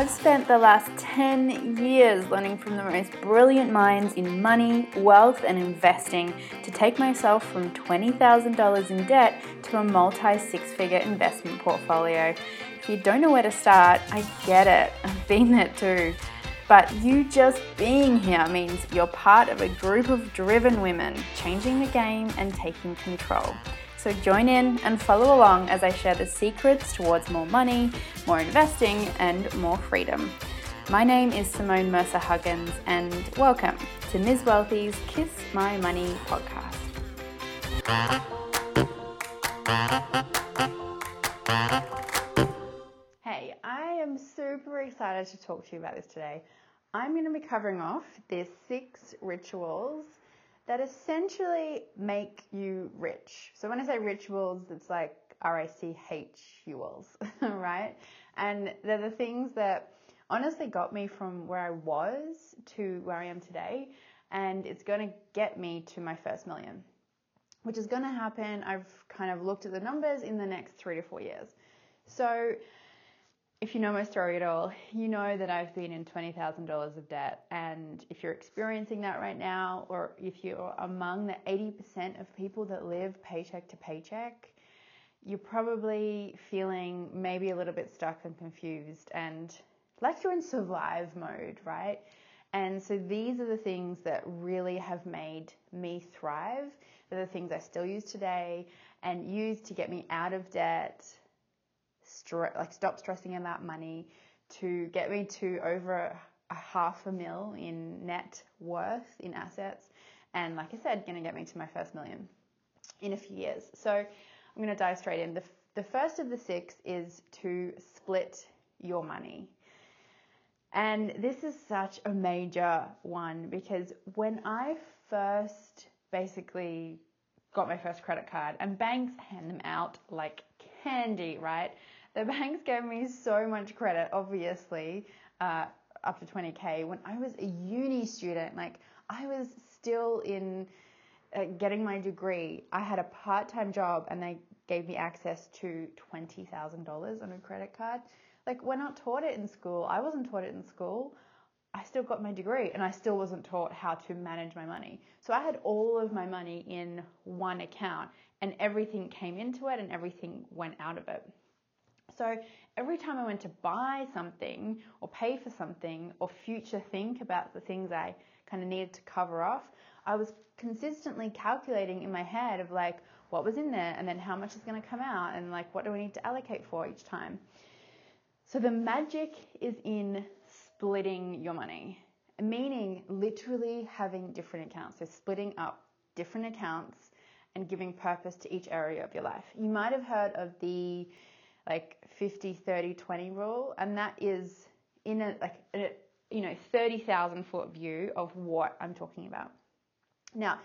I've spent the last 10 years learning from the most brilliant minds in money, wealth, and investing to take myself from $20,000 in debt to a multi six figure investment portfolio. If you don't know where to start, I get it. I've been there too. But you just being here means you're part of a group of driven women changing the game and taking control. So join in and follow along as I share the secrets towards more money, more investing, and more freedom. My name is Simone Mercer Huggins, and welcome to Ms. Wealthy's Kiss My Money podcast. Hey, I am super excited to talk to you about this today. I'm going to be covering off the six rituals that essentially make you rich. So when I say rituals, it's like R I C H U Ls, right? And they're the things that honestly got me from where I was to where I am today. And it's going to get me to my first million, which is going to happen. I've kind of looked at the numbers in the next three to four years. So if you know my story at all, you know that I've been in $20,000 of debt. And if you're experiencing that right now, or if you're among the 80% of people that live paycheck to paycheck, you're probably feeling maybe a little bit stuck and confused and like you're in survive mode, right? And so these are the things that really have made me thrive. They're the things I still use today and use to get me out of debt, like stop stressing about money, to get me to over a half a mil in net worth in assets, and like I said, going to get me to my first million in a few years. So I'm going to dive straight in. The, the first of the six is to split your money. And this is such a major one because when I first basically got my first credit card, and banks hand them out like candy, right? The banks gave me so much credit, obviously, uh, up to 20k when I was a uni student. Like I was still in uh, getting my degree. I had a part-time job and they gave me access to $20,000 on a credit card. Like we're not taught it in school. I wasn't taught it in school. I still got my degree and I still wasn't taught how to manage my money. So I had all of my money in one account and everything came into it and everything went out of it. So every time I went to buy something or pay for something or future think about the things I kind of needed to cover off, I was consistently calculating in my head of like what was in there and then how much is going to come out and like what do I need to allocate for each time. So the magic is in splitting your money, meaning literally having different accounts. So splitting up different accounts and giving purpose to each area of your life. You might have heard of the like 50 30 20 rule and that is in a like a, you know 30,000 foot view of what I'm talking about. Now,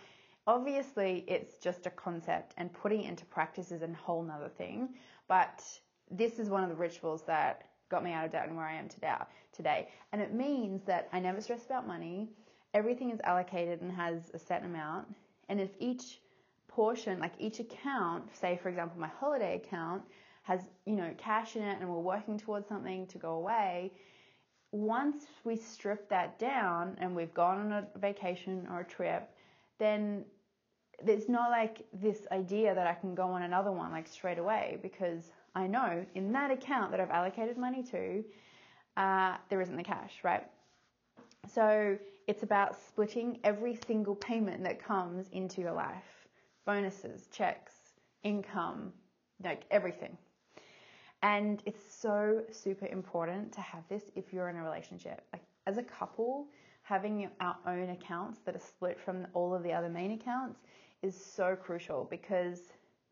obviously it's just a concept and putting it into practice is a whole nother thing, but this is one of the rituals that got me out of debt and where I am today. Today, and it means that I never stress about money. Everything is allocated and has a set amount, and if each portion, like each account, say for example my holiday account, has, you know, cash in it and we're working towards something to go away, once we strip that down and we've gone on a vacation or a trip, then it's not like this idea that I can go on another one like straight away because I know in that account that I've allocated money to, uh, there isn't the cash, right? So it's about splitting every single payment that comes into your life bonuses, checks, income, like everything. And it's so super important to have this if you're in a relationship. Like as a couple, having our own accounts that are split from all of the other main accounts is so crucial because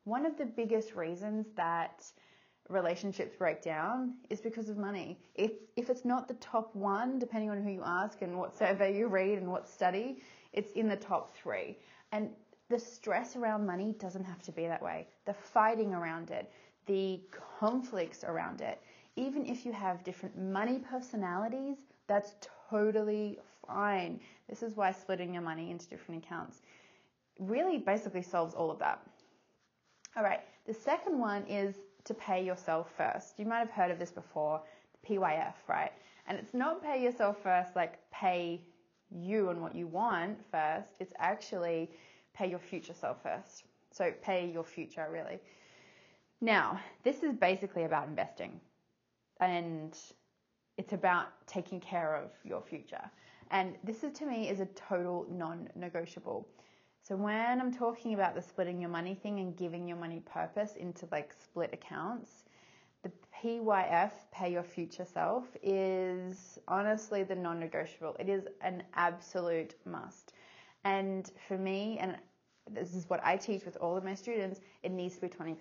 one of the biggest reasons that relationships break down is because of money. If if it's not the top one, depending on who you ask and what survey you read and what study, it's in the top three. And the stress around money doesn't have to be that way. The fighting around it, the conflicts around it. Even if you have different money personalities, that's totally fine. This is why splitting your money into different accounts really basically solves all of that. All right, the second one is to pay yourself first. You might have heard of this before, PYF, right? And it's not pay yourself first, like pay you and what you want first. It's actually pay your future self first. So pay your future, really. Now, this is basically about investing. And it's about taking care of your future. And this is to me is a total non-negotiable. So when I'm talking about the splitting your money thing and giving your money purpose into like split accounts, the PYF, pay your future self, is honestly the non-negotiable. It is an absolute must. And for me, and this is what I teach with all of my students, it needs to be 20%.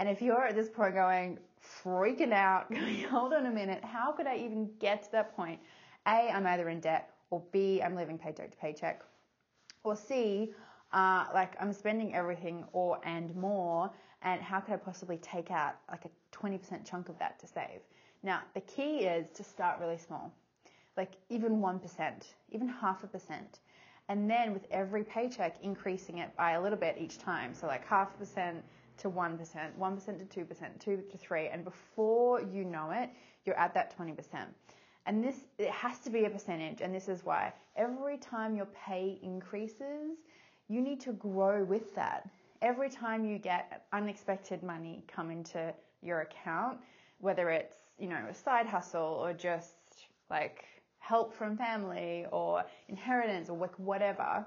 And if you're at this point going, freaking out, going, hold on a minute, how could I even get to that point? A, I'm either in debt, or B, I'm living paycheck to paycheck, or C, uh, like I'm spending everything or and more, and how could I possibly take out like a 20% chunk of that to save? Now, the key is to start really small, like even 1%, even half a percent. And then with every paycheck, increasing it by a little bit each time. So like half a percent, to 1%, 1% to 2%, 2 to 3, and before you know it, you're at that 20%. And this, it has to be a percentage, and this is why. Every time your pay increases, you need to grow with that. Every time you get unexpected money come into your account, whether it's, you know, a side hustle or just like help from family or inheritance or whatever,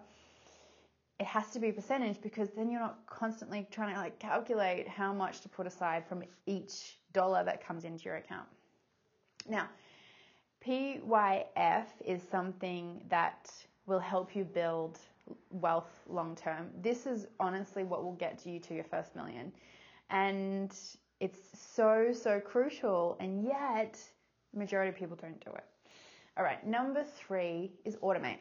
it has to be percentage because then you're not constantly trying to like calculate how much to put aside from each dollar that comes into your account. Now, PYF is something that will help you build wealth long term. This is honestly what will get you to your first million. And it's so, so crucial, and yet, majority of people don't do it. All right, number three is automate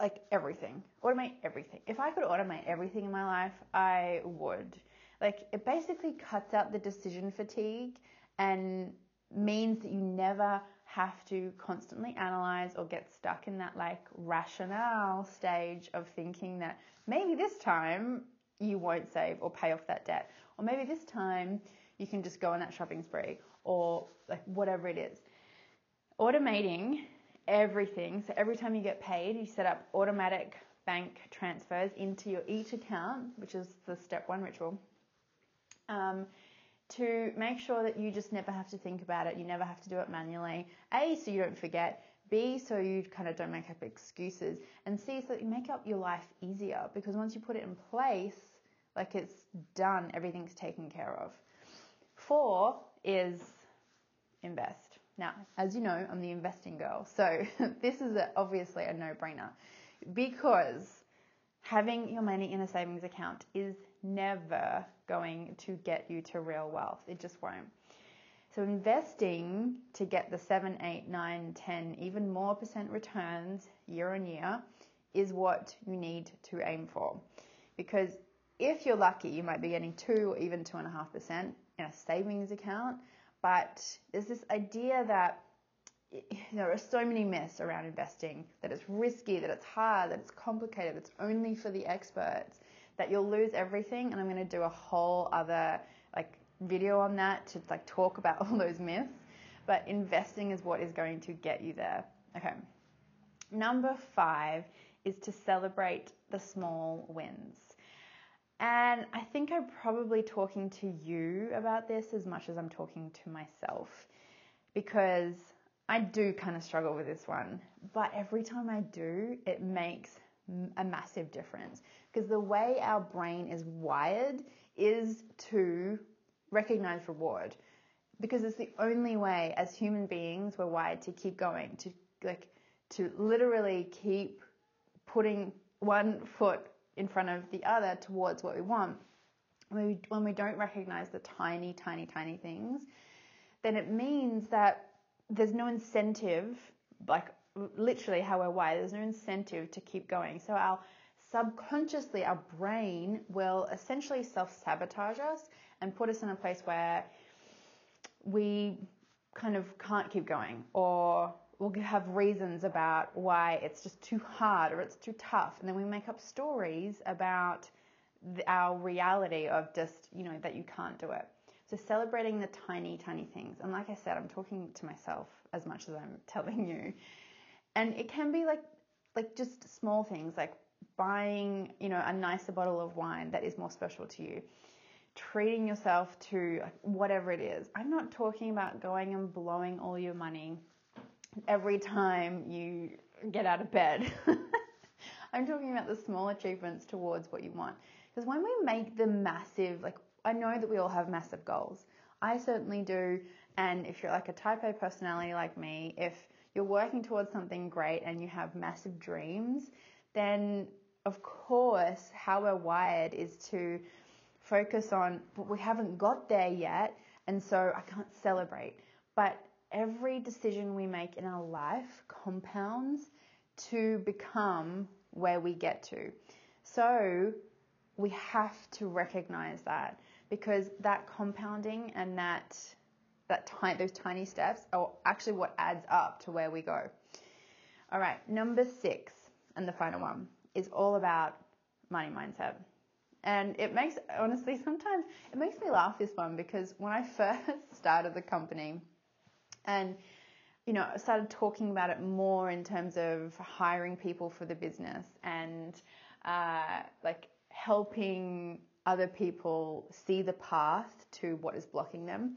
like everything. Automate everything. If I could automate everything in my life, I would. Like it basically cuts out the decision fatigue and means that you never have to constantly analyze or get stuck in that like rationale stage of thinking that maybe this time you won't save or pay off that debt or maybe this time you can just go on that shopping spree or like whatever it is. Automating everything. So every time you get paid, you set up automatic bank transfers into your each account, which is the step one ritual, um, to make sure that you just never have to think about it. You never have to do it manually. A, so you don't forget. B, so you kind of don't make up excuses. And C, so that you make up your life easier because once you put it in place, like it's done, everything's taken care of. Four is invest. Now, as you know, I'm the investing girl, so this is a, obviously a no brainer because having your money in a savings account is never going to get you to real wealth. It just won't. So, investing to get the 7, 8, 9, 10, even more percent returns year on year is what you need to aim for. Because if you're lucky, you might be getting 2 or even 2.5% in a savings account but there's this idea that there are so many myths around investing that it's risky, that it's hard, that it's complicated, it's only for the experts, that you'll lose everything. And I'm going to do a whole other like video on that to like talk about all those myths. But investing is what is going to get you there. Okay. Number five is to celebrate the small wins. And I think I'm probably talking to you about this as much as I'm talking to myself because I do kind of struggle with this one. But every time I do, it makes a massive difference because the way our brain is wired is to recognize reward because it's the only way as human beings we're wired to keep going to like to literally keep putting one foot in front of the other towards what we want, when we, when we don't recognize the tiny, tiny, tiny things, then it means that there's no incentive, like literally how we're wired, there's no incentive to keep going. So our subconsciously, our brain will essentially self sabotage us and put us in a place where we kind of can't keep going or we'll have reasons about why it's just too hard or it's too tough. And then we make up stories about the, our reality of just, you know, that you can't do it. So celebrating the tiny, tiny things. And like I said, I'm talking to myself as much as I'm telling you. And it can be like like just small things like buying, you know, a nicer bottle of wine that is more special to you. Treating yourself to whatever it is. I'm not talking about going and blowing all your money every time you get out of bed. I'm talking about the small achievements towards what you want. Because when we make the massive, like, I know that we all have massive goals. I certainly do. And if you're like a type A personality like me, if you're working towards something great and you have massive dreams, then of course, how we're wired is to focus on, but we haven't got there yet, and so I can't celebrate. But every decision we make in our life compounds to become where we get to. So we have to recognize that because that compounding and that that tiny, those tiny steps are actually what adds up to where we go. All right, number six, and the final one is all about money mindset. And it makes, honestly, sometimes it makes me laugh this one because when I first started the company, and you know, started talking about it more in terms of hiring people for the business and uh, like helping other people see the path to what is blocking them.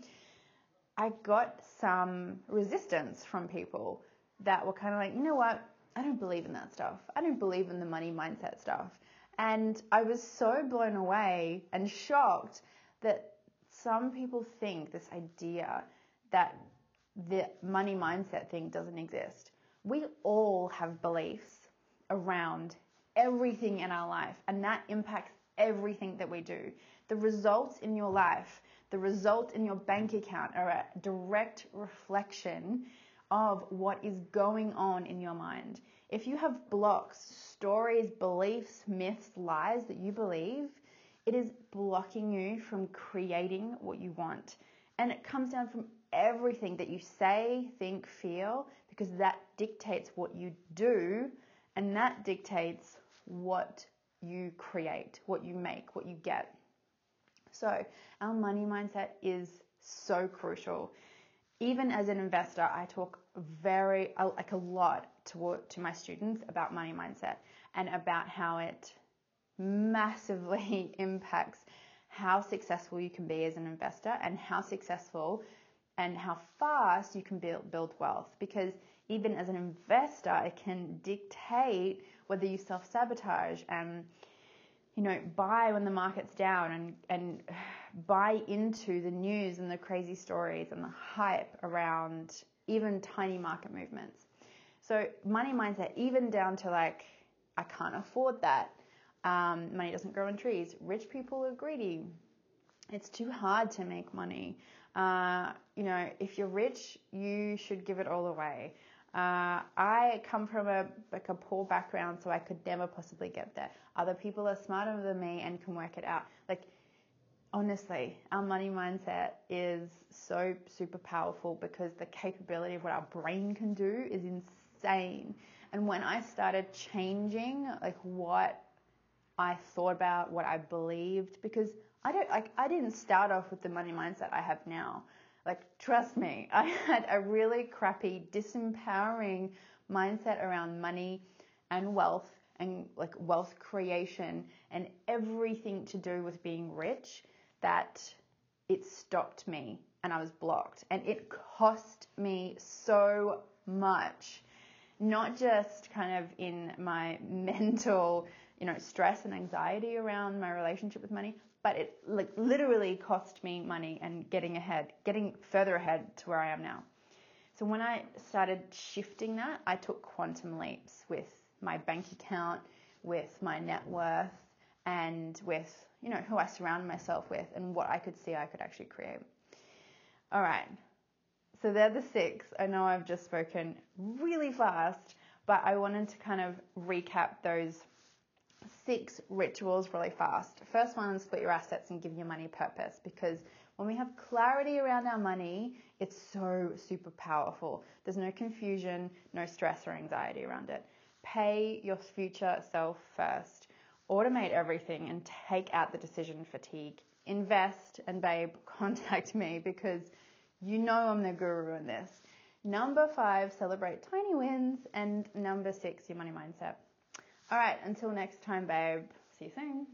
I got some resistance from people that were kind of like, you know what, I don't believe in that stuff. I don't believe in the money mindset stuff. And I was so blown away and shocked that some people think this idea that the money mindset thing doesn't exist. We all have beliefs around everything in our life, and that impacts everything that we do. The results in your life, the results in your bank account are a direct reflection of what is going on in your mind. If you have blocks, stories, beliefs, myths, lies that you believe, it is blocking you from creating what you want. And it comes down from everything that you say, think, feel, because that dictates what you do and that dictates what you create, what you make, what you get. So, our money mindset is so crucial. Even as an investor, I talk very, uh, like a lot to, to my students about money mindset and about how it massively impacts how successful you can be as an investor and how successful and how fast you can build, build wealth because even as an investor it can dictate whether you self-sabotage and you know buy when the market's down and, and buy into the news and the crazy stories and the hype around even tiny market movements. So money mindset even down to like i can't afford that. Um, money doesn't grow on trees. Rich people are greedy. It's too hard to make money uh, you know, if you're rich, you should give it all away. Uh, I come from a like a poor background, so I could never possibly get there. Other people are smarter than me and can work it out. Like honestly, our money mindset is so super powerful because the capability of what our brain can do is insane. And when I started changing like what I thought about, what I believed, because I don't like I didn't start off with the money mindset I have now. Like trust me, I had a really crappy, disempowering mindset around money and wealth and like wealth creation and everything to do with being rich that it stopped me and I was blocked and it cost me so much not just kind of in my mental you know stress and anxiety around my relationship with money but it like literally cost me money and getting ahead, getting further ahead to where I am now. So when I started shifting that, I took quantum leaps with my bank account, with my net worth, and with you know who I surround myself with and what I could see I could actually create. All right. So they're the six. I know I've just spoken really fast, but I wanted to kind of recap those six rituals really fast. First one, split your assets and give your money purpose because when we have clarity around our money, it's so super powerful. There's no confusion, no stress or anxiety around it. Pay your future self first. automate everything and take out the decision fatigue. Invest and babe, contact me because you know I'm the guru in this. Number five, celebrate tiny wins. And number six, your money mindset. All right, until next time, babe. See you soon.